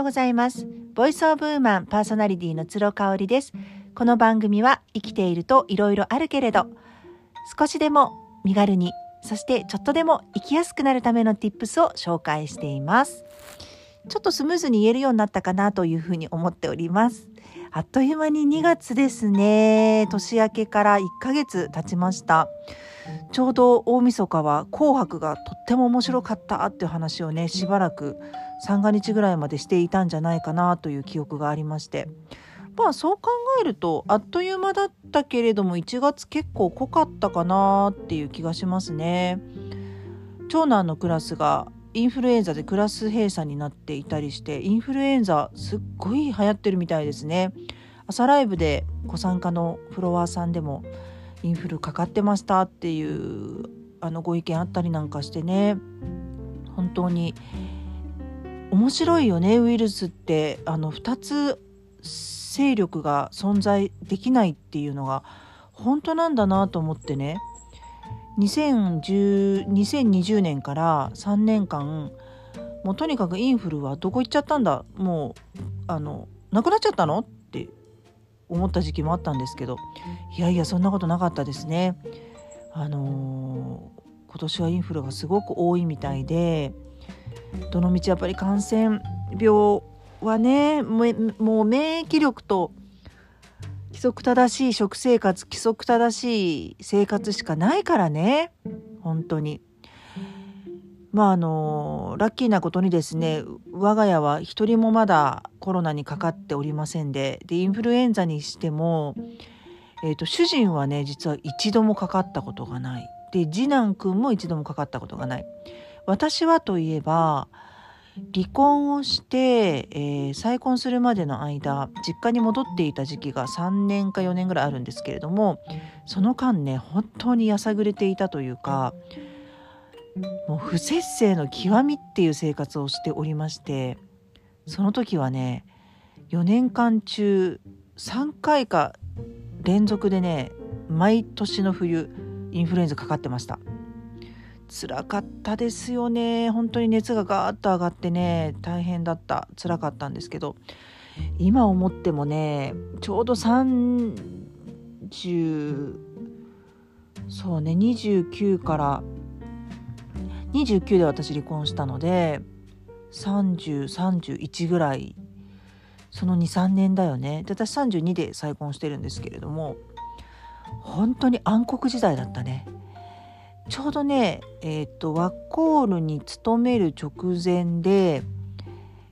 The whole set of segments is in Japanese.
ようございます。ボイスオブウーマンパーソナリティの鶴香織です。この番組は生きているといろいろあるけれど、少しでも身軽に、そしてちょっとでも生きやすくなるための tips を紹介しています。ちょっとスムーズに言えるようになったかなというふうに思っております。あっという間に2月ですね。年明けから1ヶ月経ちました。ちょうど大晦日は紅白がとっても面白かったっていう話をね、しばらく三が日ぐらいまでしていたんじゃないかなという記憶がありまして。まあそう考えるとあっという間だったけれども1月結構濃かったかなっていう気がしますね。長男のクラスがインフルエンザでクラス閉鎖になっていたりしてインフルエンザすっごい流行ってるみたいですね朝ライブでご参加のフロアさんでもインフルかかってましたっていうあのご意見あったりなんかしてね本当に面白いよねウイルスって。あの2つ勢力が存在できないっていうのが本当なんだなと思ってね。2010 2020年から3年間もうとにかくインフルはどこ行っちゃったんだ？もうあのなくなっちゃったの？って思った時期もあったんですけど。いやいやそんなことなかったですね。あのー今年はインフルがすごく多いみたいで。どのみちやっぱり感染病はねもう免疫力と規則正しい食生活規則正しい生活しかないからね。本当に。まああのラッキーなことにですね我が家は一人もまだコロナにかかっておりませんででインフルエンザにしても、えー、と主人はね実は一度もかかったことがない。で次男くんも一度もかかったことがない。私はといえば離婚をして、えー再婚するまでの間実家に戻っていた時期が3年か4年ぐらいあるんですけれどもその間ね本当にやさぐれていたというかもう不節制の極みっていう生活をしておりましてその時はね4年間中3回か連続でね毎年の冬インフルエンザかかってました。辛かったですよね。本当に熱がガーッと上がってね大変だった。辛かったんですけど。今思ってもねちょうど30そうね29から29で私離婚したので3031ぐらいその23年だよね。で私32で再婚してるんですけれども本当に暗黒時代だったね。ちょうどねえっ、とワッコールに勤める直前で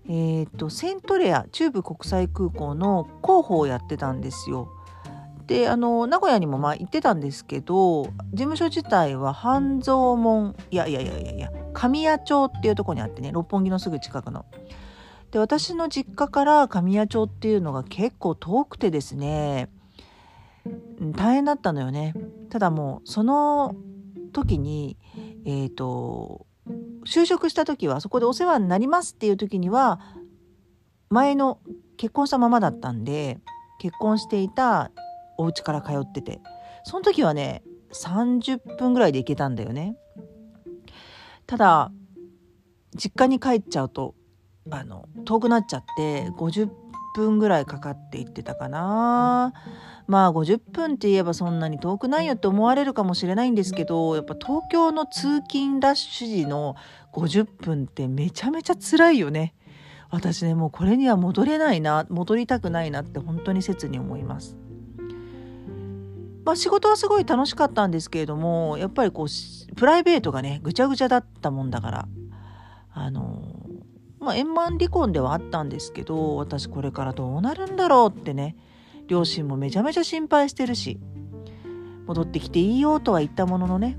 えっ、とセントレア中部国際空港の広報をやってたんですよ。であの名古屋にもまあ行ってたんですけど事務所自体は半蔵門いやいやいやいやいや神谷町っていうとこにあってね六本木のすぐ近くの。で私の実家から神谷町っていうのが結構遠くてですね大変だったのよね。ただもうその時にえっ、と就職した時はそこでお世話になりますっていう時には前の結婚したままだったんで結婚していたお家から通っててその時はね30分ぐらいで行けたんだよね。ただ実家に帰っちゃうとあの遠くなっちゃって50分ぐらいかかって行ってたかな。まあ50分って言えばそんなに遠くないよって思われるかもしれないんですけどやっぱ東京の通勤ラッシュ時の50分ってめちゃめちゃ辛いよね。私ねもうこれには戻れないな戻りたくないなって本当に切に思います。まあ仕事はすごい楽しかったんですけれどもやっぱりこうプライベートがねぐちゃぐちゃだったもんだからあのまあ円満離婚ではあったんですけど私これからどうなるんだろうってね両親もめちゃめちゃ心配してるし戻ってきていいよとは言ったもののね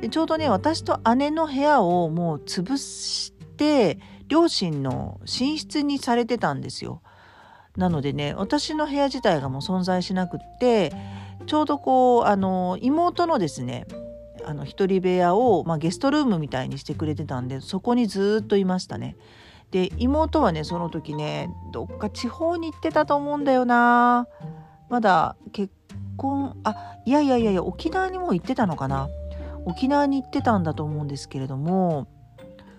でちょうどね私と姉の部屋をもう潰して両親の寝室にされてたんですよ。なのでね私の部屋自体がもう存在しなくってちょうどこうあの妹のですねあの一人部屋を、まあ、ゲストルームみたいにしてくれてたんでそこにずっといましたね。で妹はねその時ねどっか地方に行ってたと思うんだよな。まだ結婚あいやいやいやいや沖縄にも行ってたのかな。沖縄に行ってたんだと思うんですけれども。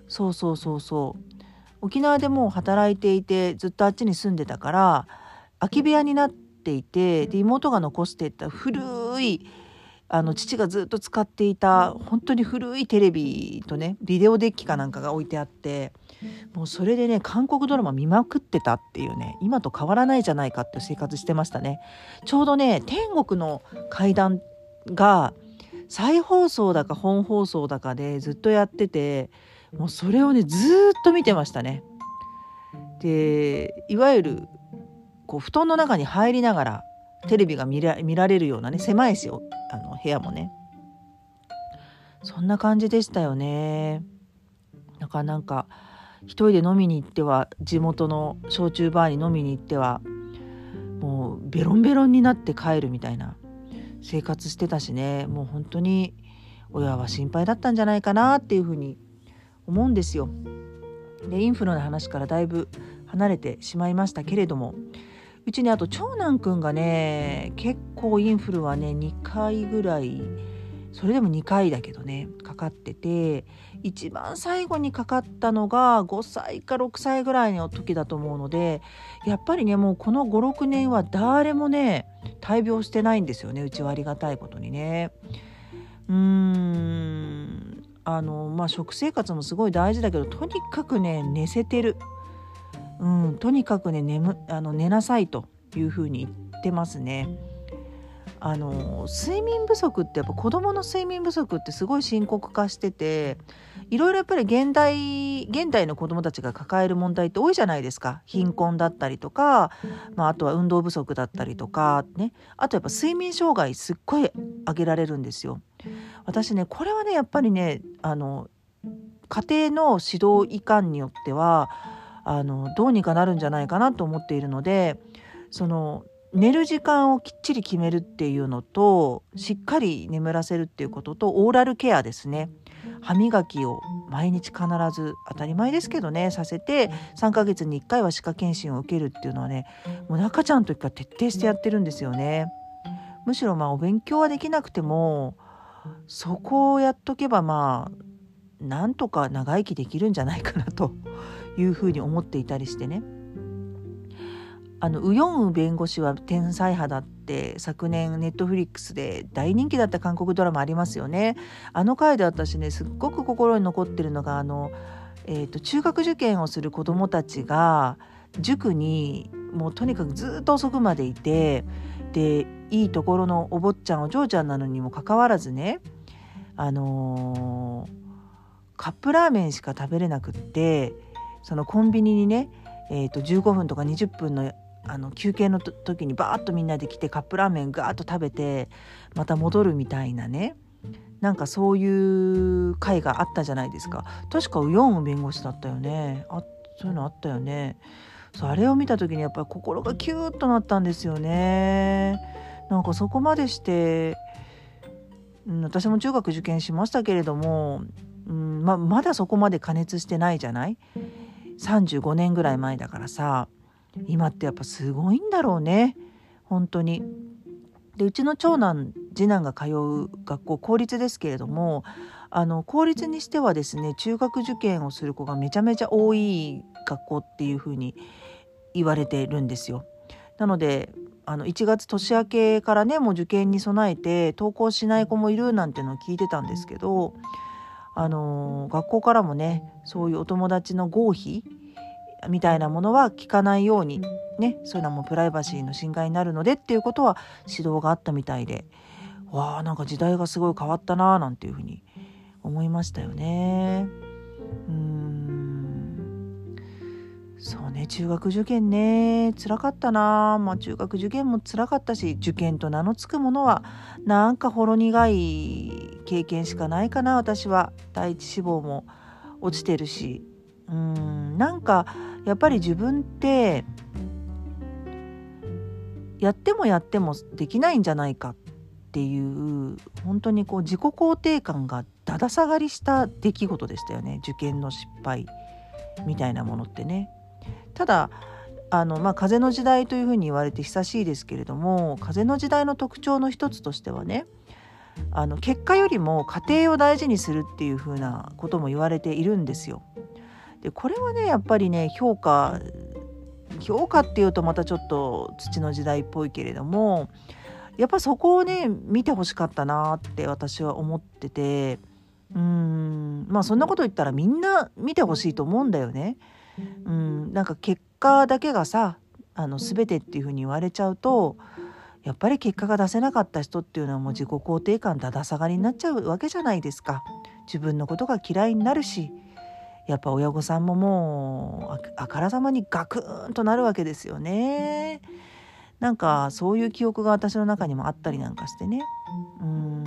そうそうそうそう。沖縄でもう働いていてずっとあっちに住んでたから空き部屋になっていてで妹が残していった古いあの父がずっと使っていた本当に古いテレビとねビデオデッキかなんかが置いてあってもうそれでね韓国ドラマ見まくってたっていうね今と変わらないじゃないかって生活してましたね。ちょうどね天国の階段が再放送だか本放送だかでずっとやっててもうそれをねずっと見てましたね。でいわゆるこう布団の中に入りながらテレビが見ら見られるようなね狭いですよ。あの部屋もね。そんな感じでしたよね。なかなか一人で飲みに行っては地元の焼酎バーに飲みに行ってはもうベロンベロンになって帰るみたいな生活してたしね。もう本当に親は心配だったんじゃないかなっていうふうに思うんですよ。でインフルの話からだいぶ離れてしまいましたけれどもうちにあと長男くんがね結構インフルはね2回ぐらいそれでも2回だけどねかかってて一番最後にかかったのが5歳か6歳ぐらいの時だと思うのでやっぱりねもうこの56年は誰もね大病してないんですよねうちはありがたいことにね。うーんあのまあ食生活もすごい大事だけどとにかくね寝せてる、うん、とにかくね眠あの寝なさいというふうに言ってますね。あの睡眠不足ってやっぱ子どもの睡眠不足ってすごい深刻化してていろいろやっぱり現代現代の子どもたちが抱える問題って多いじゃないですか貧困だったりとか、まあ、あとは運動不足だったりとかねあとやっぱ睡眠障害すっごい挙げられるんですよ。私ねこれはねやっぱりねあの家庭の指導医官によってはあのどうにかなるんじゃないかなと思っているのでその寝る時間をきっちり決めるっていうのとしっかり眠らせるっていうこととオーラルケアですね歯磨きを毎日必ず当たり前ですけどねさせて3ヶ月に1回は歯科検診を受けるっていうのはねもう赤ちゃんの時から徹底してやってるんですよね。むしろまあお勉強はできなくてもそこをやっとけばまあなんとか長生きできるんじゃないかなというふうに思っていたりしてね。あのウヨンウ弁護士は天才派だって昨年ネットフリックスで大人気だった韓国ドラマありますよね。あの回で私ねすっごく心に残ってるのがあの、えーと、中学受験をする子どもたちが塾にもうとにかくずっと遅くまでいてでいいところのお坊ちゃんお嬢ちゃんなのにもかかわらずねあのー、カップラーメンしか食べれなくってそのコンビニにねえー、と15分とか20分のあの休憩の時にバーッとみんなで来てカップラーメンガーッと食べてまた戻るみたいなね。なんかそういう会があったじゃないですか。確かウヨンウ弁護士だったよね。あそういうのあったよね。そうあれを見た時にやっぱり心がキューッとなったんですよね。なんかそこまでして、うん、私も中学受験しましたけれども、うんままだそこまで加熱してないじゃない？35年ぐらい前だからさ今ってやっぱすごいんだろうね本当に。でうちの長男次男が通う学校公立ですけれどもあの公立にしてはですね中学受験をする子がめちゃめちゃ多い学校っていうふうに言われてるんですよ。なのであの1月年明けからねもう受験に備えて登校しない子もいるなんてのを聞いてたんですけど、あの学校からもねそういうお友達の合否みたいなものは聞かないようにねそういうのはもうプライバシーの侵害になるのでっていうことは指導があったみたいでわあなんか時代がすごい変わったなーなんていうふうに思いましたよね。うんそうね中学受験ね辛かったなまあ中学受験も辛かったし受験と名の付くものはなんかほろ苦い経験しかないかな私は。第一志望も落ちてるし。うんなんかやっぱり自分ってやってもやってもできないんじゃないかっていう本当にこう自己肯定感がだだ下がりした出来事でしたよね。受験の失敗みたいなものってね。ただあのまあ、風の時代というふうに言われて久しいですけれども風の時代の特徴の一つとしてはねあの結果よりも家庭を大事にするっていうふうなことも言われているんですよ。でこれはねやっぱりね評価評価っていうとまたちょっと土の時代っぽいけれどもやっぱそこをね見てほしかったなって私は思っててうんまあそんなこと言ったらみんな見てほしいと思うんだよね。うんなんか結果だけがさあの全てっていうふうに言われちゃうとやっぱり結果が出せなかった人っていうのはもう自己肯定感だだ下がりになっちゃうわけじゃないですか。自分のことが嫌いになるしやっぱ親御さんももうあからさまにガクーンとなるわけですよね。なんかそういう記憶が私の中にもあったりなんかしてね。うん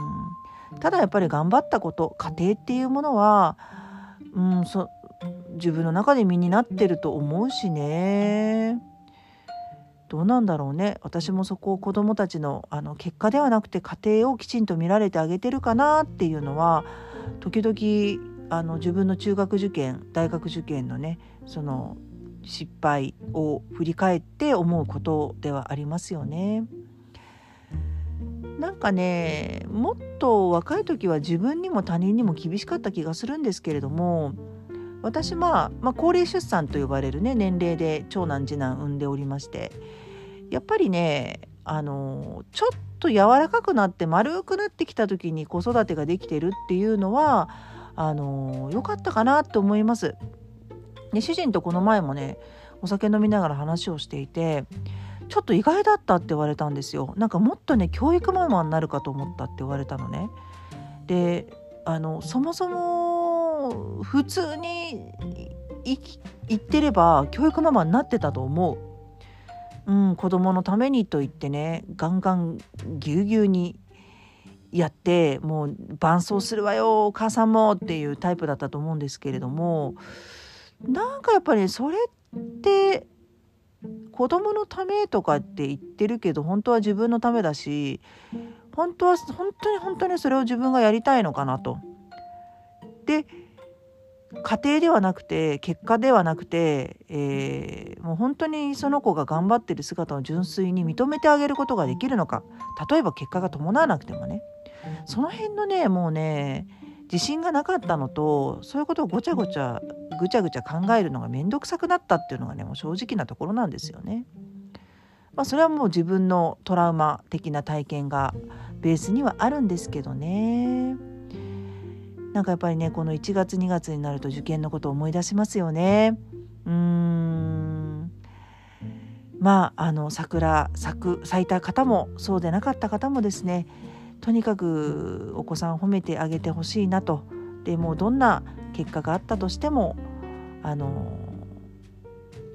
ただやっぱり頑張ったこと家庭っていうものは、うん、そ自分の中で身になってると思うしね。どうなんだろうね私もそこを子どもたちのあの結果ではなくて家庭をきちんと見られてあげてるかなっていうのは時々あの自分の中学受験大学受験のねその失敗を振り返って思うことではありますよね。なんかねもっと若い時は自分にも他人にも厳しかった気がするんですけれども私は、まあ、高齢出産と呼ばれるね年齢で長男次男産んでおりましてやっぱりねあのちょっと柔らかくなって丸くなってきた時に子育てができてるっていうのはあの良かったかなって思います。で主人とこの前もねお酒飲みながら話をしていてちょっと意外だったって言われたんですよなんかもっとね教育ママになるかと思ったって言われたのねであのそもそも普通に言ってれば教育ママになってたと思ううん、子供のためにと言ってねガンガンぎゅうぎゅうにやってもう伴奏するわよお母さんもっていうタイプだったと思うんですけれどもなんかやっぱりそれって子供のためとかって言ってるけど本当は自分のためだし本当は本当に本当にそれを自分がやりたいのかなと。で家庭ではなくて結果ではなくて、えー、もう本当にその子が頑張ってる姿を純粋に認めてあげることができるのか例えば結果が伴わなくてもねその辺のねもうね自信がなかったのとそういうことをごちゃごちゃぐちゃぐちゃ考えるのが面倒くさくなったっていうのがねもう正直なところなんですよね。まあ、それはもう自分のトラウマ的な体験がベースにはあるんですけどね。なんかやっぱりねこの1月2月になると受験のことを思い出しますよね。うーんまああの桜咲く咲いた方もそうでなかった方もですねとにかくお子さん褒めてあげてほしいなとでもうどんな結果があったとしてもあの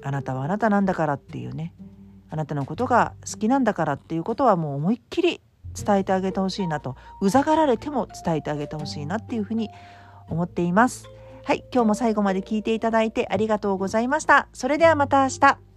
あなたはあなたなんだからっていうねあなたのことが好きなんだからっていうことはもう思いっきり伝えてあげてほしいなとうざがられても伝えてあげてほしいなっていうふうに思っています。はい、今日も最後まで聞いていただいてありがとうございました。それではまた明日。